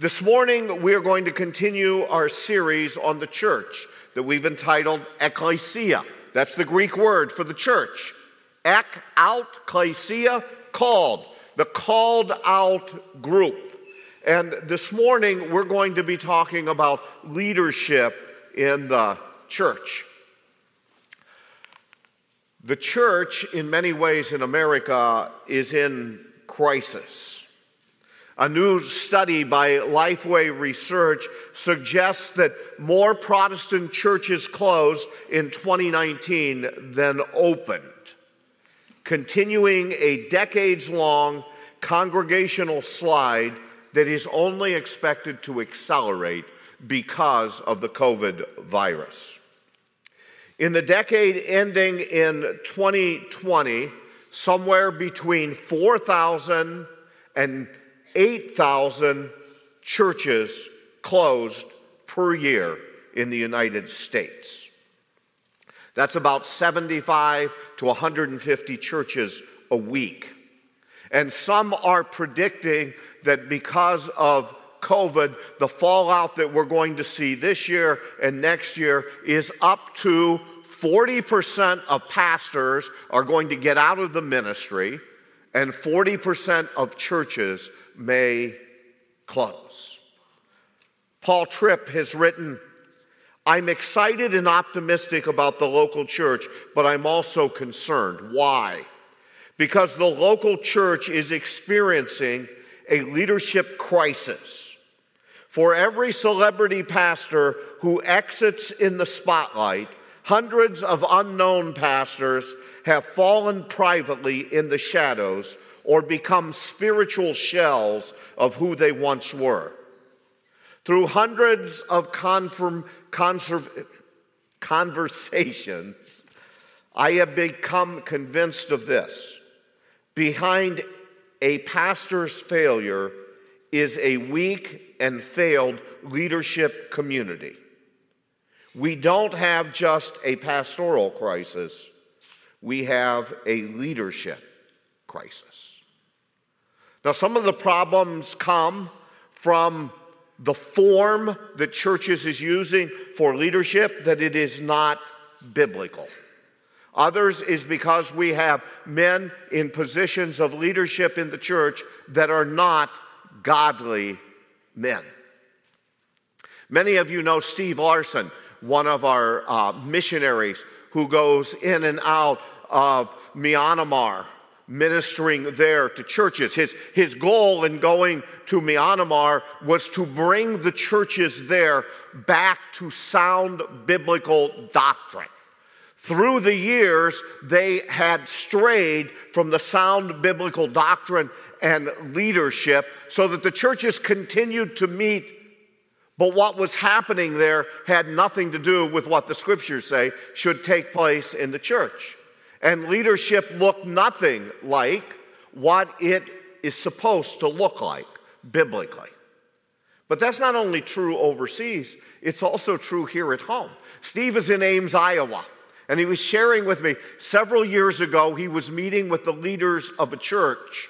This morning, we are going to continue our series on the church that we've entitled Ecclesia. That's the Greek word for the church. Ek out, klesia, called, the called out group. And this morning, we're going to be talking about leadership in the church. The church, in many ways in America, is in crisis. A new study by Lifeway Research suggests that more Protestant churches closed in 2019 than opened, continuing a decades long congregational slide that is only expected to accelerate because of the COVID virus. In the decade ending in 2020, somewhere between 4,000 and 8,000 churches closed per year in the United States. That's about 75 to 150 churches a week. And some are predicting that because of COVID, the fallout that we're going to see this year and next year is up to 40% of pastors are going to get out of the ministry, and 40% of churches may close. Paul Tripp has written, I'm excited and optimistic about the local church, but I'm also concerned. Why? Because the local church is experiencing a leadership crisis. For every celebrity pastor who exits in the spotlight, hundreds of unknown pastors have fallen privately in the shadows or become spiritual shells of who they once were. Through hundreds of confirm, conserv- conversations, I have become convinced of this. Behind a pastor's failure is a weak and failed leadership community. We don't have just a pastoral crisis, we have a leadership crisis. Now, some of the problems come from the form that churches is using for leadership that it is not biblical. Others is because we have men in positions of leadership in the church that are not godly men. Many of you know Steve Larson, one of our uh, missionaries who goes in and out of Myanmar ministering there to churches. His, his goal in going to Myanmar was to bring the churches there back to sound biblical doctrine. Through the years, they had strayed from the sound biblical doctrine and leadership so that the churches continued to meet. But what was happening there had nothing to do with what the scriptures say should take place in the church. And leadership looked nothing like what it is supposed to look like biblically. But that's not only true overseas, it's also true here at home. Steve is in Ames, Iowa. And he was sharing with me several years ago, he was meeting with the leaders of a church.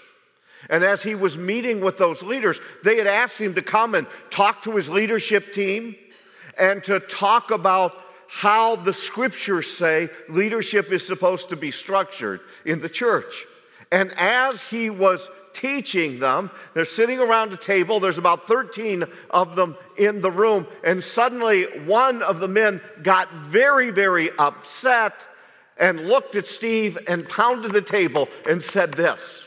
And as he was meeting with those leaders, they had asked him to come and talk to his leadership team and to talk about how the scriptures say leadership is supposed to be structured in the church. And as he was teaching them. They're sitting around a table. There's about 13 of them in the room. And suddenly, one of the men got very, very upset and looked at Steve and pounded the table and said this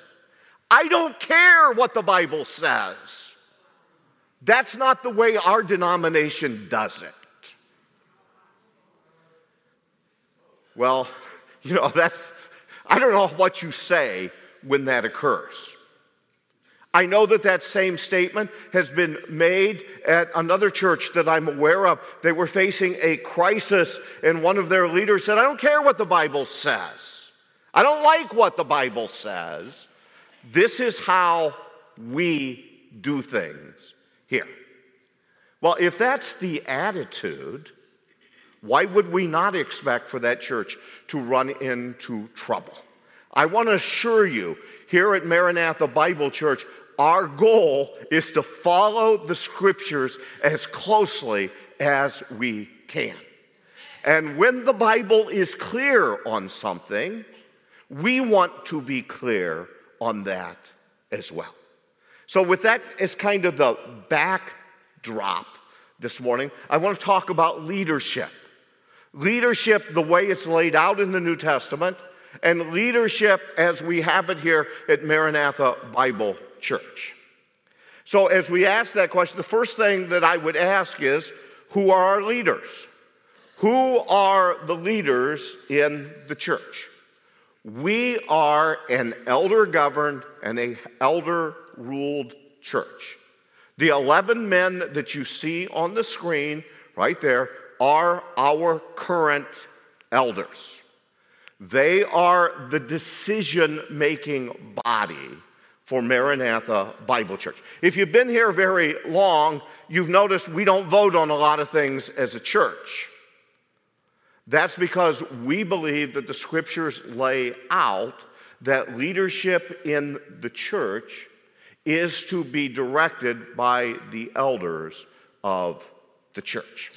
I don't care what the Bible says. That's not the way our denomination does it. Well, you know, that's, I don't know what you say when that occurs. I know that that same statement has been made at another church that I'm aware of. They were facing a crisis, and one of their leaders said, I don't care what the Bible says. I don't like what the Bible says. This is how we do things here. Well, if that's the attitude, why would we not expect for that church to run into trouble? I want to assure you, here at Maranatha Bible Church, our goal is to follow the scriptures as closely as we can. And when the Bible is clear on something, we want to be clear on that as well. So, with that as kind of the backdrop this morning, I want to talk about leadership. Leadership, the way it's laid out in the New Testament, and leadership as we have it here at Maranatha Bible Church. So, as we ask that question, the first thing that I would ask is who are our leaders? Who are the leaders in the church? We are an elder governed and a elder ruled church. The 11 men that you see on the screen right there are our current elders. They are the decision making body for Maranatha Bible Church. If you've been here very long, you've noticed we don't vote on a lot of things as a church. That's because we believe that the scriptures lay out that leadership in the church is to be directed by the elders of the church.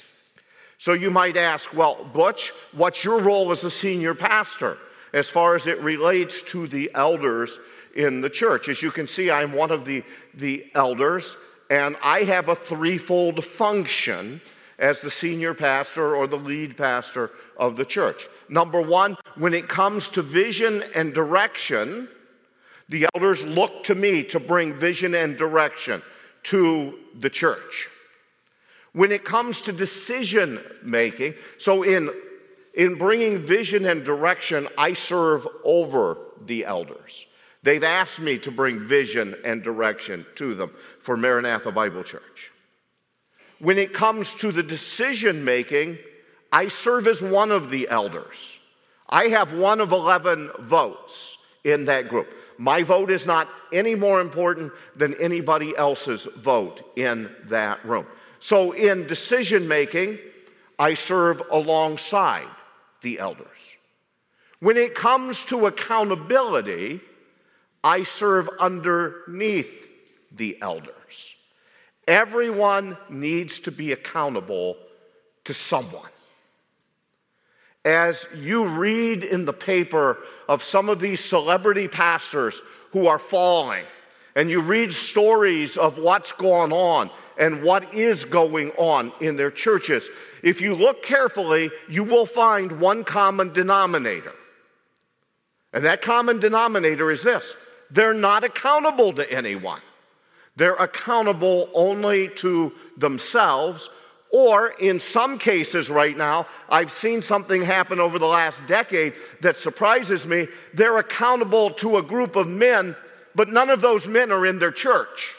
So you might ask, well, Butch, what's your role as a senior pastor as far as it relates to the elders in the church? As you can see, I'm one of the, the elders, and I have a threefold function as the senior pastor or the lead pastor of the church. Number one, when it comes to vision and direction, the elders look to me to bring vision and direction to the church. When it comes to decision making, so in, in bringing vision and direction, I serve over the elders. They've asked me to bring vision and direction to them for Maranatha Bible Church. When it comes to the decision making, I serve as one of the elders. I have one of 11 votes in that group. My vote is not any more important than anybody else's vote in that room. So, in decision making, I serve alongside the elders. When it comes to accountability, I serve underneath the elders. Everyone needs to be accountable to someone. As you read in the paper of some of these celebrity pastors who are falling, and you read stories of what's going on and what is going on in their churches, if you look carefully, you will find one common denominator. And that common denominator is this they're not accountable to anyone. They're accountable only to themselves, or in some cases right now, I've seen something happen over the last decade that surprises me. They're accountable to a group of men, but none of those men are in their church.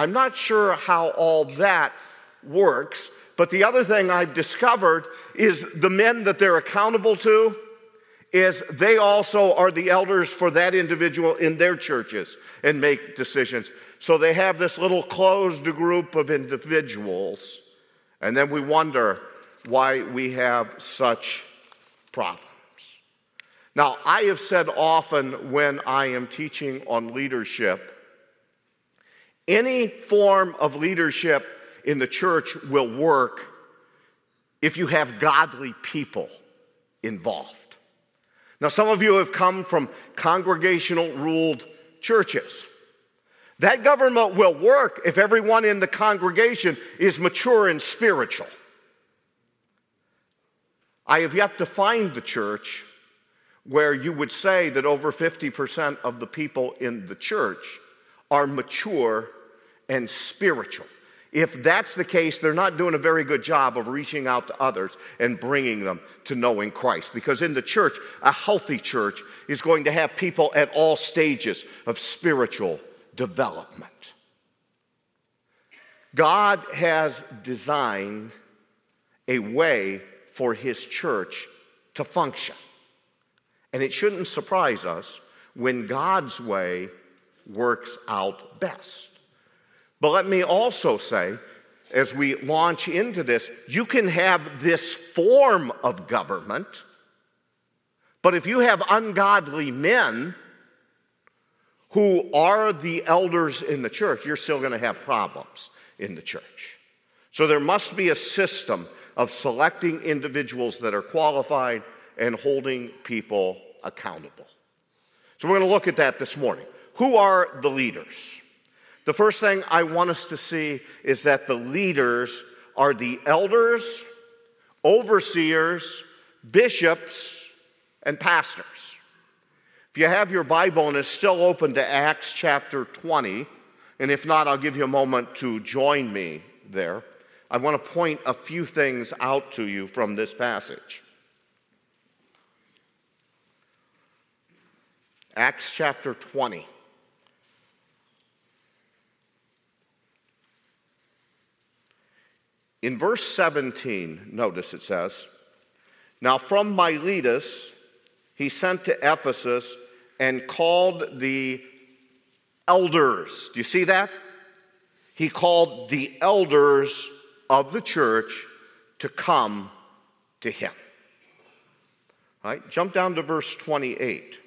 I'm not sure how all that works, but the other thing I've discovered is the men that they're accountable to is they also are the elders for that individual in their churches and make decisions. So they have this little closed group of individuals, and then we wonder why we have such problems. Now, I have said often when I am teaching on leadership, any form of leadership in the church will work if you have godly people involved. Now, some of you have come from congregational ruled churches. That government will work if everyone in the congregation is mature and spiritual. I have yet to find the church where you would say that over 50% of the people in the church are mature and spiritual. If that's the case, they're not doing a very good job of reaching out to others and bringing them to knowing Christ. Because in the church, a healthy church is going to have people at all stages of spiritual development. God has designed a way for His church to function. And it shouldn't surprise us when God's way works out best. But let me also say, as we launch into this, you can have this form of government, but if you have ungodly men who are the elders in the church, you're still going to have problems in the church. So there must be a system of selecting individuals that are qualified and holding people accountable. So we're going to look at that this morning. Who are the leaders? The first thing I want us to see is that the leaders are the elders, overseers, bishops, and pastors. If you have your Bible and it's still open to Acts chapter 20, and if not, I'll give you a moment to join me there. I want to point a few things out to you from this passage. Acts chapter 20. In verse 17, notice it says, Now from Miletus he sent to Ephesus and called the elders. Do you see that? He called the elders of the church to come to him. All right, jump down to verse 28.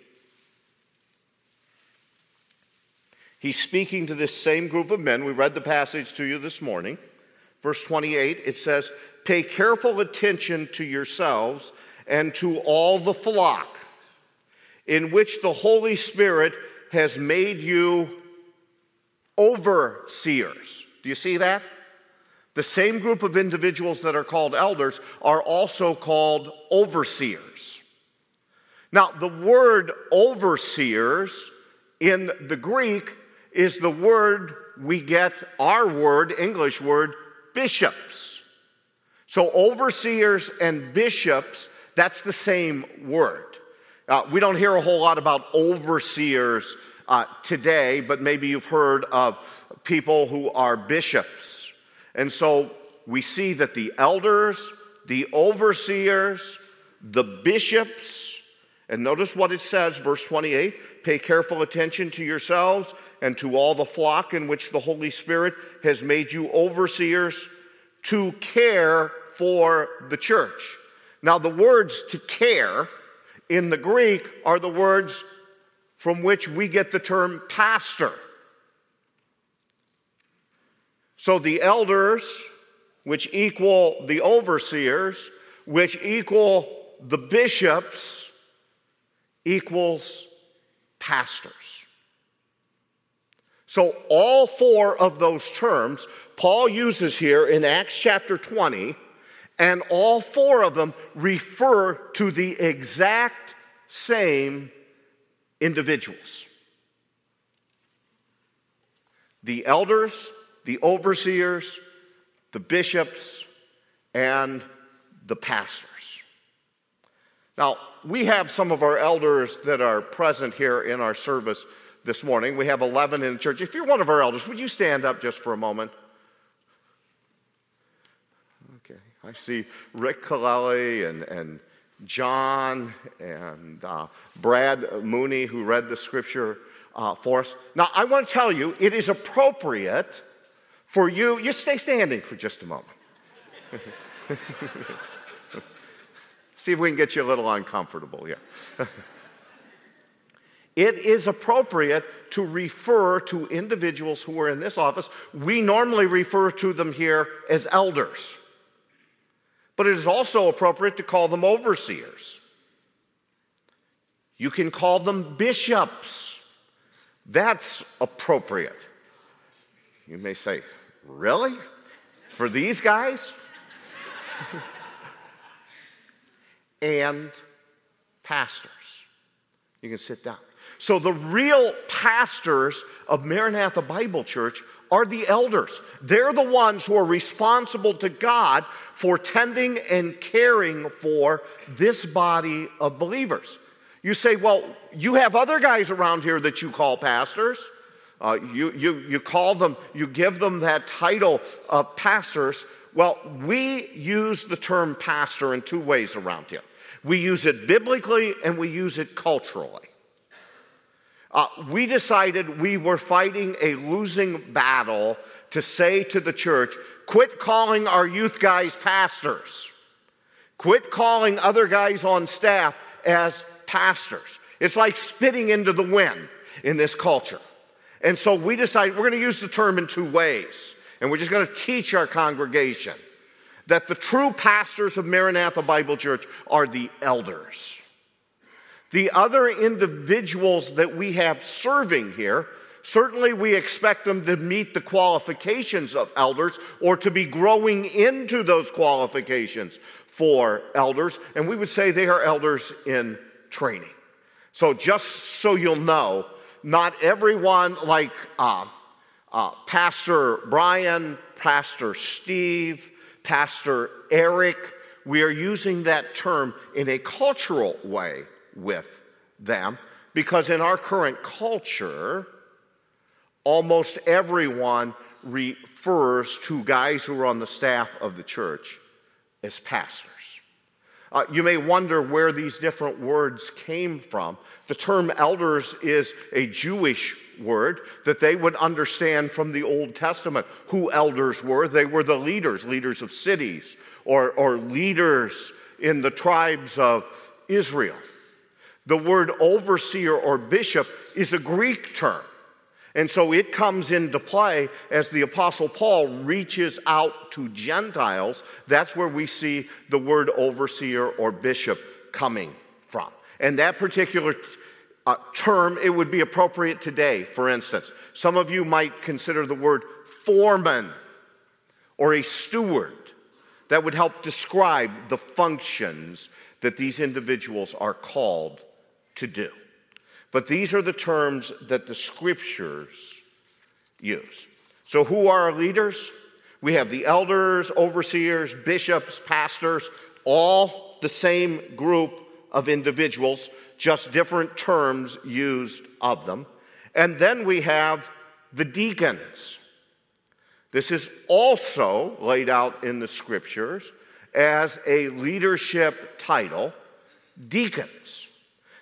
He's speaking to this same group of men. We read the passage to you this morning. Verse 28, it says, Pay careful attention to yourselves and to all the flock in which the Holy Spirit has made you overseers. Do you see that? The same group of individuals that are called elders are also called overseers. Now, the word overseers in the Greek is the word we get our word, English word, bishops. So, overseers and bishops, that's the same word. Uh, we don't hear a whole lot about overseers uh, today, but maybe you've heard of people who are bishops. And so we see that the elders, the overseers, the bishops, and notice what it says, verse 28 pay careful attention to yourselves and to all the flock in which the Holy Spirit has made you overseers to care for the church. Now, the words to care in the Greek are the words from which we get the term pastor. So the elders, which equal the overseers, which equal the bishops, equals pastors. So all four of those terms Paul uses here in Acts chapter 20, and all four of them refer to the exact same individuals the elders, the overseers, the bishops, and the pastors. Now, we have some of our elders that are present here in our service this morning. We have 11 in the church. If you're one of our elders, would you stand up just for a moment? Okay, I see Rick Kaleli and, and John and uh, Brad Mooney, who read the scripture uh, for us. Now, I want to tell you, it is appropriate for you, you stay standing for just a moment. See if we can get you a little uncomfortable here. it is appropriate to refer to individuals who are in this office. We normally refer to them here as elders. But it is also appropriate to call them overseers. You can call them bishops. That's appropriate. You may say, Really? For these guys? and pastors. You can sit down. So, the real pastors of Maranatha Bible Church are the elders. They're the ones who are responsible to God for tending and caring for this body of believers. You say, well, you have other guys around here that you call pastors. Uh, you, you, you call them, you give them that title of pastors. Well, we use the term pastor in two ways around here we use it biblically and we use it culturally. Uh, we decided we were fighting a losing battle to say to the church, quit calling our youth guys pastors. Quit calling other guys on staff as pastors. It's like spitting into the wind. in this culture. And so we decided we're going to use the term in two ways. And we're just going to teach our congregation that the true pastors of Maranatha Bible Church are the elders. The other individuals that we have serving here, certainly we expect them to meet the qualifications of elders or to be growing into those qualifications for elders. And we would say they are elders in training. So, just so you'll know, not everyone like uh, uh, Pastor Brian, Pastor Steve, Pastor Eric, we are using that term in a cultural way with them because in our current culture, almost everyone refers to guys who are on the staff of the church as pastors. Uh, you may wonder where these different words came from. The term elders is a Jewish word that they would understand from the Old Testament who elders were. They were the leaders, leaders of cities, or, or leaders in the tribes of Israel. The word overseer or bishop is a Greek term. And so it comes into play as the Apostle Paul reaches out to Gentiles. That's where we see the word overseer or bishop coming from. And that particular uh, term, it would be appropriate today, for instance. Some of you might consider the word foreman or a steward. That would help describe the functions that these individuals are called to do. But these are the terms that the scriptures use. So, who are our leaders? We have the elders, overseers, bishops, pastors, all the same group of individuals, just different terms used of them. And then we have the deacons. This is also laid out in the scriptures as a leadership title deacons.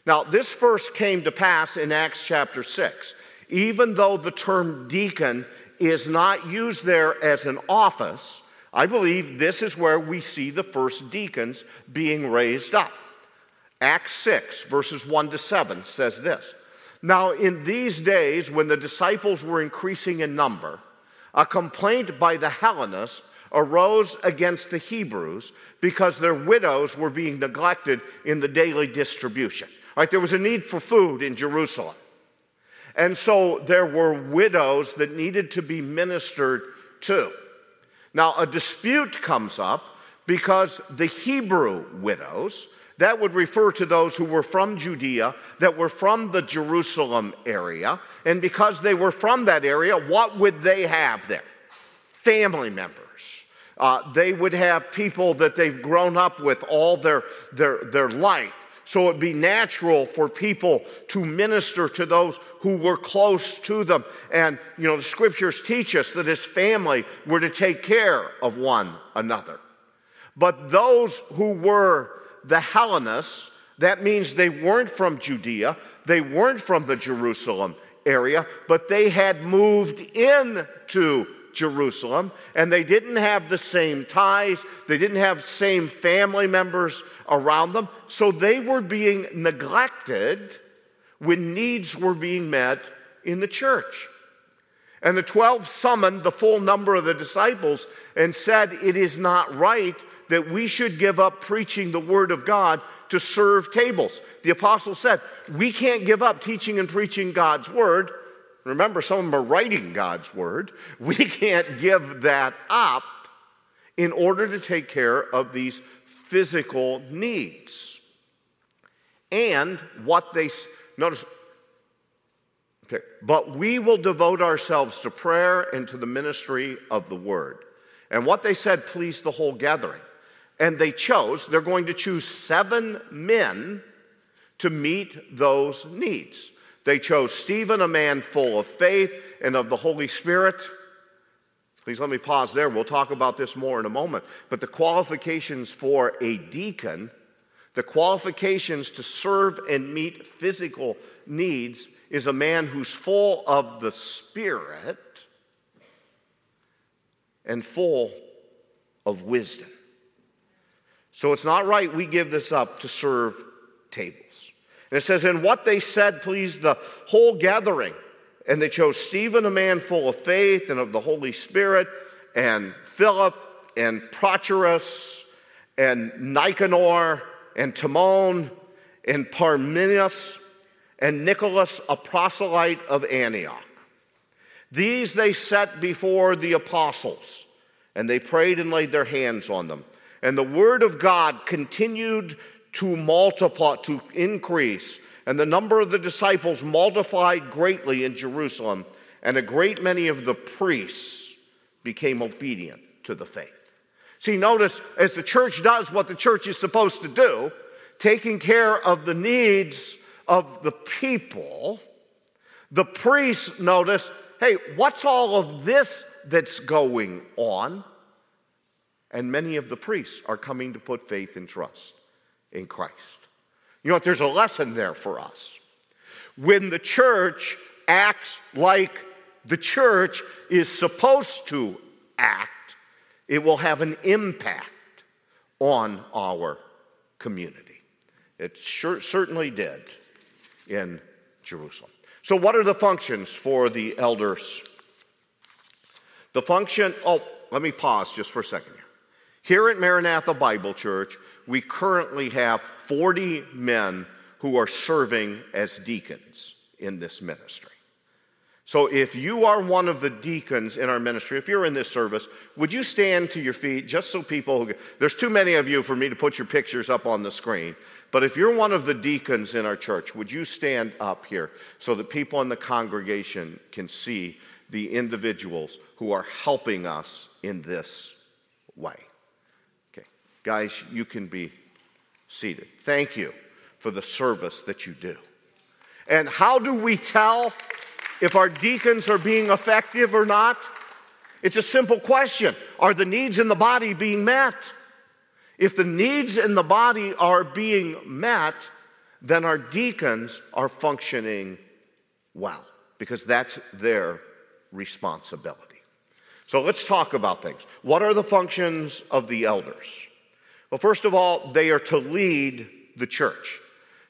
Now, this first came to pass in Acts chapter 6. Even though the term deacon is not used there as an office, I believe this is where we see the first deacons being raised up. Acts 6, verses 1 to 7 says this Now, in these days, when the disciples were increasing in number, a complaint by the Hellenists arose against the Hebrews because their widows were being neglected in the daily distribution. Right, there was a need for food in Jerusalem. And so there were widows that needed to be ministered to. Now, a dispute comes up because the Hebrew widows, that would refer to those who were from Judea, that were from the Jerusalem area. And because they were from that area, what would they have there? Family members. Uh, they would have people that they've grown up with all their, their, their life. So it'd be natural for people to minister to those who were close to them. And, you know, the scriptures teach us that his family were to take care of one another. But those who were the Hellenists, that means they weren't from Judea, they weren't from the Jerusalem area, but they had moved into Jerusalem, and they didn't have the same ties, they didn't have same family members around them, so they were being neglected when needs were being met in the church. And the 12 summoned the full number of the disciples and said, It is not right that we should give up preaching the word of God to serve tables. The apostle said, We can't give up teaching and preaching God's word Remember, some of them are writing God's word. We can't give that up in order to take care of these physical needs. And what they, notice, okay, but we will devote ourselves to prayer and to the ministry of the word. And what they said pleased the whole gathering. And they chose, they're going to choose seven men to meet those needs. They chose Stephen, a man full of faith and of the Holy Spirit. Please let me pause there. We'll talk about this more in a moment. But the qualifications for a deacon, the qualifications to serve and meet physical needs, is a man who's full of the Spirit and full of wisdom. So it's not right we give this up to serve tables. And it says, And what they said pleased the whole gathering. And they chose Stephen, a man full of faith and of the Holy Spirit, and Philip, and Prochorus, and Nicanor, and Timon, and Parmenas, and Nicholas, a proselyte of Antioch. These they set before the apostles, and they prayed and laid their hands on them. And the word of God continued to multiply, to increase. And the number of the disciples multiplied greatly in Jerusalem, and a great many of the priests became obedient to the faith. See, notice as the church does what the church is supposed to do, taking care of the needs of the people, the priests notice hey, what's all of this that's going on? And many of the priests are coming to put faith and trust in Christ. You know what? There's a lesson there for us. When the church acts like the church is supposed to act, it will have an impact on our community. It sure, certainly did in Jerusalem. So, what are the functions for the elders? The function, oh, let me pause just for a second here. Here at Maranatha Bible Church, we currently have 40 men who are serving as deacons in this ministry. So if you are one of the deacons in our ministry, if you're in this service, would you stand to your feet just so people, who, there's too many of you for me to put your pictures up on the screen. But if you're one of the deacons in our church, would you stand up here so that people in the congregation can see the individuals who are helping us in this way? Guys, you can be seated. Thank you for the service that you do. And how do we tell if our deacons are being effective or not? It's a simple question Are the needs in the body being met? If the needs in the body are being met, then our deacons are functioning well because that's their responsibility. So let's talk about things. What are the functions of the elders? Well, first of all, they are to lead the church.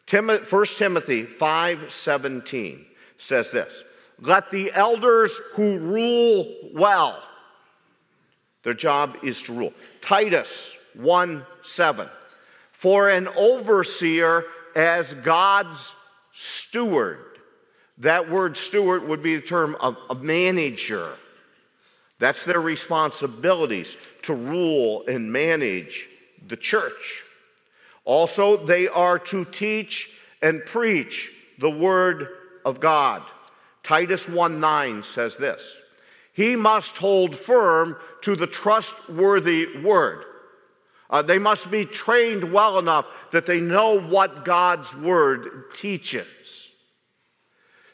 1 Timothy 5:17 says this: "Let the elders who rule well, their job is to rule." Titus 1:7, "For an overseer as God's steward." That word steward would be the term of a manager. That's their responsibilities to rule and manage the church. Also, they are to teach and preach the word of God. Titus 1 9 says this He must hold firm to the trustworthy word. Uh, they must be trained well enough that they know what God's word teaches,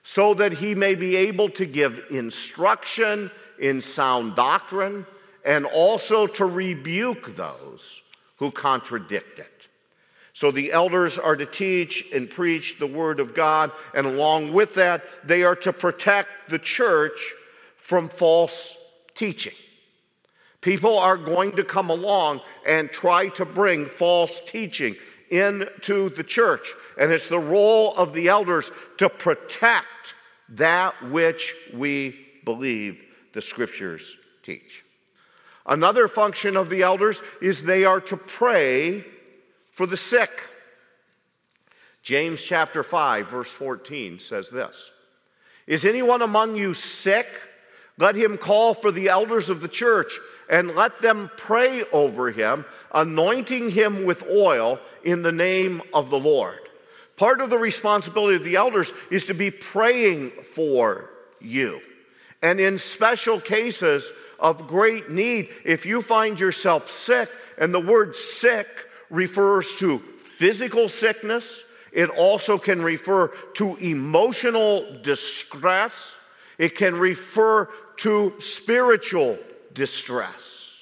so that he may be able to give instruction in sound doctrine and also to rebuke those who contradict it. So the elders are to teach and preach the word of God, and along with that, they are to protect the church from false teaching. People are going to come along and try to bring false teaching into the church, and it's the role of the elders to protect that which we believe the scriptures teach. Another function of the elders is they are to pray for the sick. James chapter 5, verse 14 says this Is anyone among you sick? Let him call for the elders of the church and let them pray over him, anointing him with oil in the name of the Lord. Part of the responsibility of the elders is to be praying for you. And in special cases of great need, if you find yourself sick, and the word sick refers to physical sickness, it also can refer to emotional distress, it can refer to spiritual distress.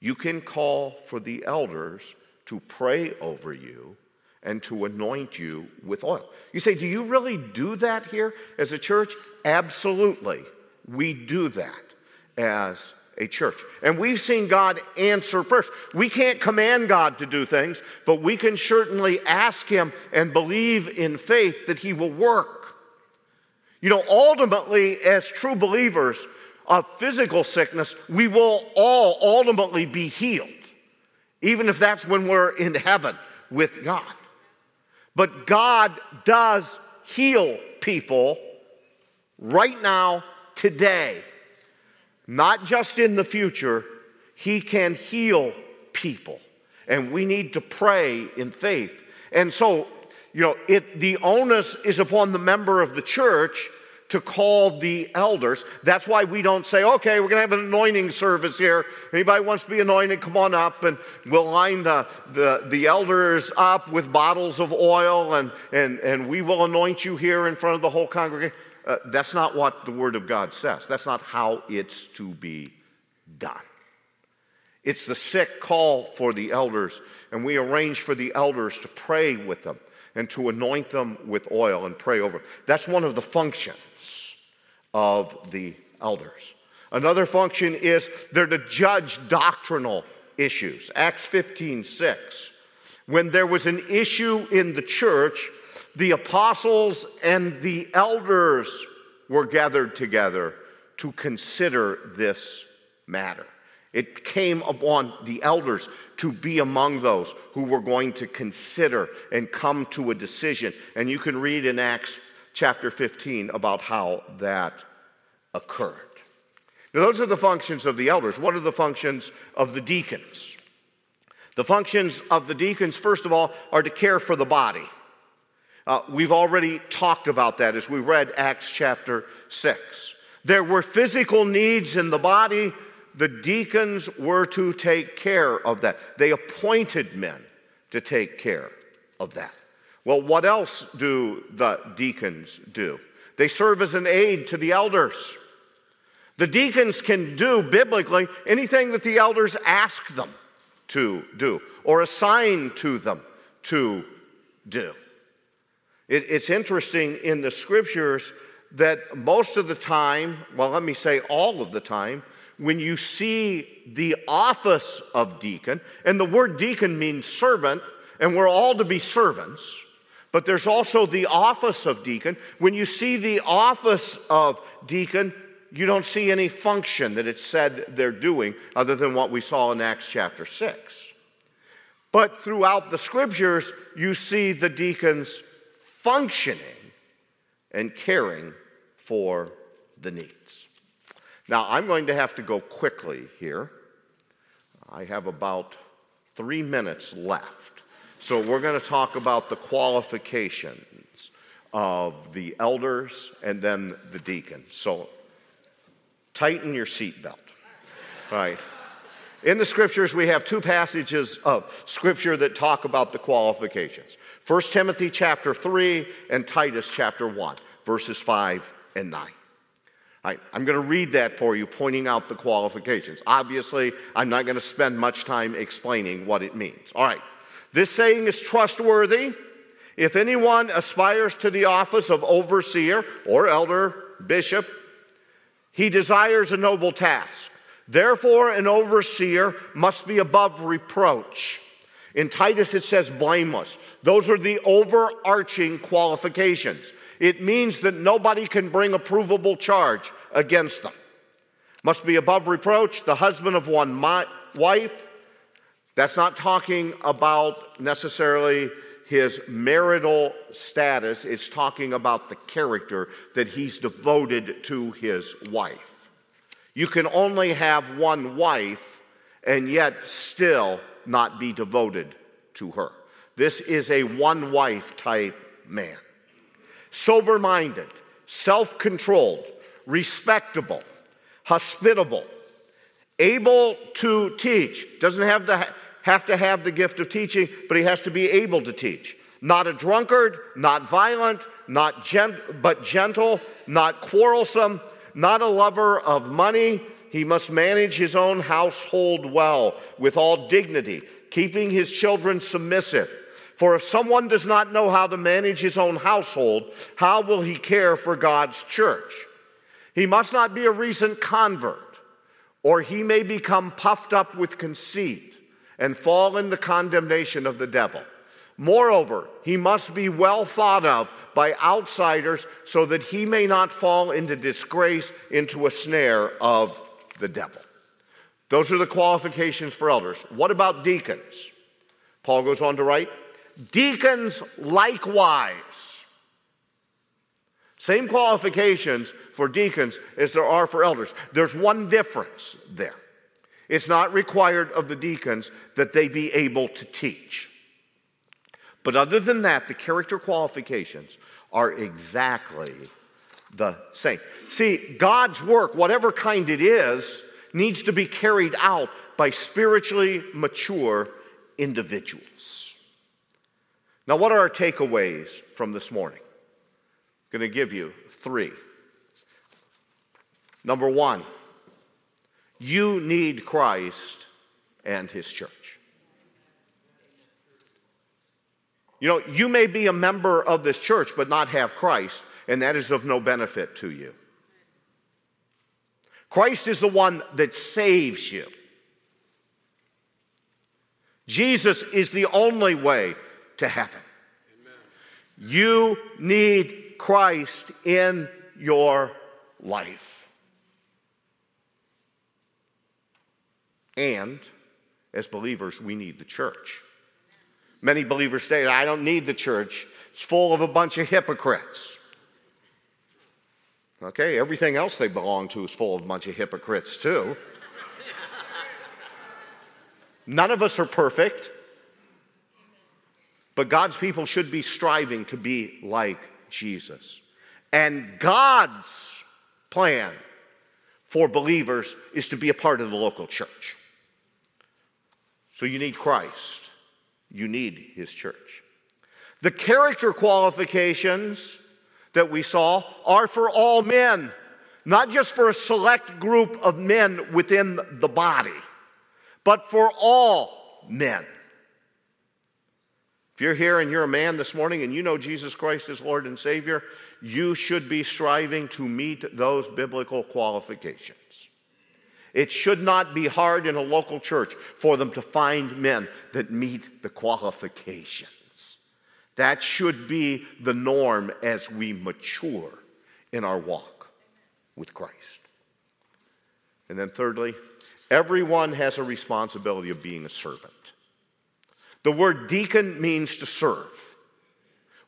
You can call for the elders to pray over you and to anoint you with oil. You say, Do you really do that here as a church? Absolutely. We do that as a church. And we've seen God answer first. We can't command God to do things, but we can certainly ask Him and believe in faith that He will work. You know, ultimately, as true believers of physical sickness, we will all ultimately be healed, even if that's when we're in heaven with God. But God does heal people right now, today. Not just in the future, He can heal people. And we need to pray in faith. And so, you know, it, the onus is upon the member of the church to call the elders. That's why we don't say, okay, we're going to have an anointing service here. Anybody wants to be anointed, come on up. And we'll line the, the, the elders up with bottles of oil and, and, and we will anoint you here in front of the whole congregation. Uh, that's not what the Word of God says. That's not how it's to be done. It's the sick call for the elders, and we arrange for the elders to pray with them and to anoint them with oil and pray over. them. That's one of the functions of the elders. Another function is they're to judge doctrinal issues. Acts 15 6. When there was an issue in the church, the apostles and the elders were gathered together to consider this matter. It came upon the elders to be among those who were going to consider and come to a decision. And you can read in Acts chapter 15 about how that occurred. Now, those are the functions of the elders. What are the functions of the deacons? The functions of the deacons, first of all, are to care for the body. Uh, we've already talked about that as we read Acts chapter 6. There were physical needs in the body. The deacons were to take care of that. They appointed men to take care of that. Well, what else do the deacons do? They serve as an aid to the elders. The deacons can do biblically anything that the elders ask them to do or assign to them to do. It, it's interesting in the scriptures that most of the time, well, let me say all of the time, when you see the office of deacon, and the word deacon means servant, and we're all to be servants, but there's also the office of deacon. When you see the office of deacon, you don't see any function that it said they're doing other than what we saw in Acts chapter 6. But throughout the scriptures, you see the deacons functioning and caring for the needs. Now, I'm going to have to go quickly here. I have about three minutes left. So, we're going to talk about the qualifications of the elders and then the deacons. So, tighten your seatbelt. Right. In the scriptures, we have two passages of scripture that talk about the qualifications. 1 Timothy chapter 3 and Titus chapter 1, verses 5 and 9. Right, I'm going to read that for you, pointing out the qualifications. Obviously, I'm not going to spend much time explaining what it means. All right, this saying is trustworthy. If anyone aspires to the office of overseer or elder, bishop, he desires a noble task. Therefore, an overseer must be above reproach in Titus, it says blameless. Those are the overarching qualifications. It means that nobody can bring a provable charge against them. Must be above reproach, the husband of one wife. That's not talking about necessarily his marital status, it's talking about the character that he's devoted to his wife. You can only have one wife and yet still not be devoted to her. This is a one wife type man. Sober minded, self controlled, respectable, hospitable, able to teach. Doesn't have to, ha- have to have the gift of teaching, but he has to be able to teach. Not a drunkard, not violent, not gent- but gentle, not quarrelsome, not a lover of money, he must manage his own household well, with all dignity, keeping his children submissive. For if someone does not know how to manage his own household, how will he care for God's church? He must not be a recent convert or he may become puffed up with conceit and fall in the condemnation of the devil. Moreover, he must be well thought of by outsiders so that he may not fall into disgrace, into a snare of the devil. Those are the qualifications for elders. What about deacons? Paul goes on to write Deacons likewise. Same qualifications for deacons as there are for elders. There's one difference there. It's not required of the deacons that they be able to teach. But other than that, the character qualifications are exactly the same. See, God's work, whatever kind it is, needs to be carried out by spiritually mature individuals. Now, what are our takeaways from this morning? I'm going to give you three. Number one, you need Christ and his church. You know, you may be a member of this church but not have Christ, and that is of no benefit to you. Christ is the one that saves you. Jesus is the only way to heaven. Amen. You need Christ in your life. And as believers, we need the church. Many believers say, I don't need the church, it's full of a bunch of hypocrites. Okay, everything else they belong to is full of a bunch of hypocrites, too. None of us are perfect, but God's people should be striving to be like Jesus. And God's plan for believers is to be a part of the local church. So you need Christ you need his church. The character qualifications that we saw are for all men, not just for a select group of men within the body, but for all men. You're here and you're a man this morning and you know Jesus Christ is Lord and Savior, you should be striving to meet those biblical qualifications. It should not be hard in a local church for them to find men that meet the qualifications. That should be the norm as we mature in our walk with Christ. And then, thirdly, everyone has a responsibility of being a servant. The word deacon means to serve.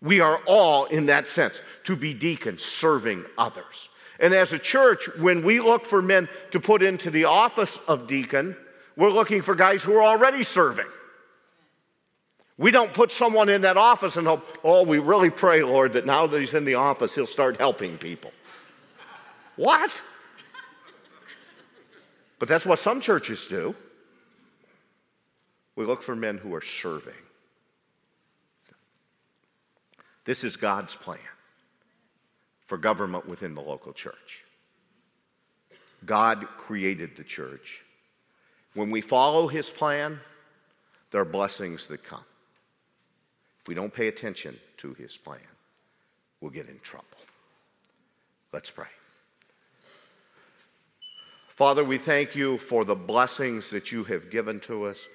We are all, in that sense, to be deacons, serving others. And as a church, when we look for men to put into the office of deacon, we're looking for guys who are already serving. We don't put someone in that office and hope, oh, we really pray, Lord, that now that he's in the office, he'll start helping people. What? But that's what some churches do. We look for men who are serving. This is God's plan for government within the local church. God created the church. When we follow his plan, there are blessings that come. If we don't pay attention to his plan, we'll get in trouble. Let's pray. Father, we thank you for the blessings that you have given to us.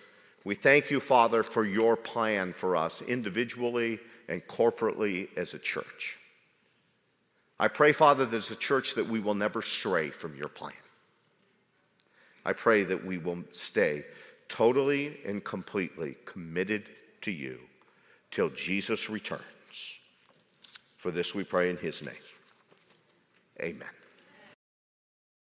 We thank you, Father, for your plan for us individually and corporately as a church. I pray, Father, that as a church that we will never stray from your plan. I pray that we will stay totally and completely committed to you till Jesus returns. For this we pray in his name. Amen.